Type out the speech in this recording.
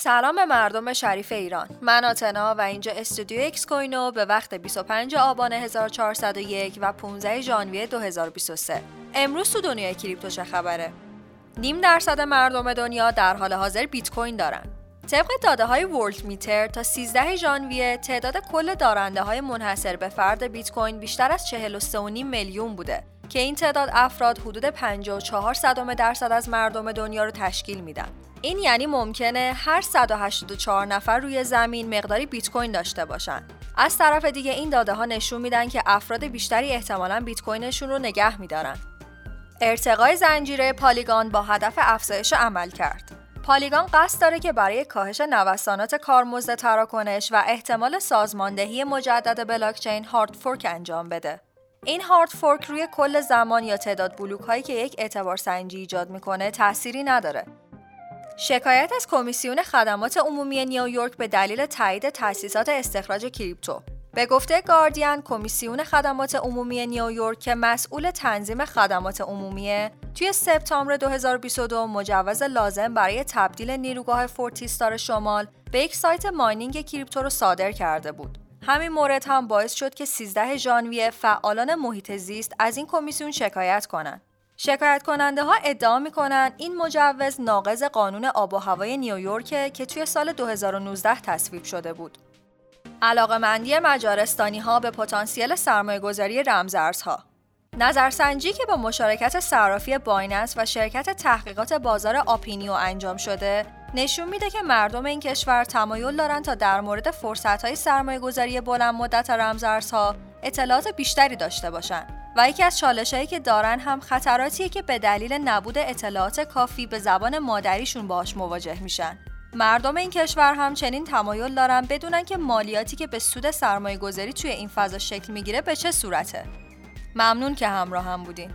سلام به مردم شریف ایران. من آتنا و اینجا استودیو اکس کوینو به وقت 25 آبان 1401 و 15 ژانویه 2023 امروز تو دنیای crypto چه خبره؟ نیم درصد مردم دنیا در حال حاضر بیت کوین دارن. طبق داده های Worldometer تا 13 ژانویه تعداد کل دارنده های منحصر به فرد بیت کوین بیشتر از 43.5 میلیون بوده که این تعداد افراد حدود 54 صدم درصد از مردم دنیا رو تشکیل میدن. این یعنی ممکنه هر 184 نفر روی زمین مقداری بیت کوین داشته باشن. از طرف دیگه این داده ها نشون میدن که افراد بیشتری احتمالاً بیت کوینشون رو نگه میدارن. ارتقای زنجیره Polygon با هدف افزایش عملکرد. Polygon قصد داره که برای کاهش نوسانات کارمزد تراکنش و احتمال سازماندهی مجدد بلاکچین hard fork انجام بده. این hard fork روی کل زمان یا تعداد بلوک هایی که یک اعتبار سنجی ایجاد می‌کنه تأثیری نداره. شکایت از کمیسیون خدمات عمومی نیویورک به دلیل تایید تأسیسات استخراج crypto به گفته گاردین کمیسیون خدمات عمومی نیویورک که مسئول تنظیم خدمات عمومیه توی سپتامبر 2022 مجوز لازم برای تبدیل نیروگاه فورتیستار شمال به یک سایت mining crypto رو صادر کرده بود. همین مورد هم باعث شد که 13 ژانویه فعالان محیط زیست از این کمیسیون شکایت کنند. شکایت کننده ها ادعا می کنند این مجوز ناقض قانون آب و هوای نیویورک که توی سال 2019 تصویب شده بود. علاقه مندی مجارستانی ها به پتانسیل سرمایه گذاری رمزارزها نظرسنجی که با مشارکت صرافی بایننس و شرکت تحقیقات بازار Appinio انجام شده نشون میده که مردم این کشور تمایل دارند تا در مورد فرصت‌های سرمایه گذاری بلند مدت رمزارزها اطلاعات بیشتری داشته باشند و یکی از چالشهایی که دارن هم خطراتیه که به دلیل نبود اطلاعات کافی به زبان مادریشون باهاش مواجه میشن. مردم این کشور هم چنین تمایل دارن بدونن که مالیاتی که به سود سرمایه گذاری توی این فضا شکل می‌گیره به چه صورته. ممنون که همراه هم بودین.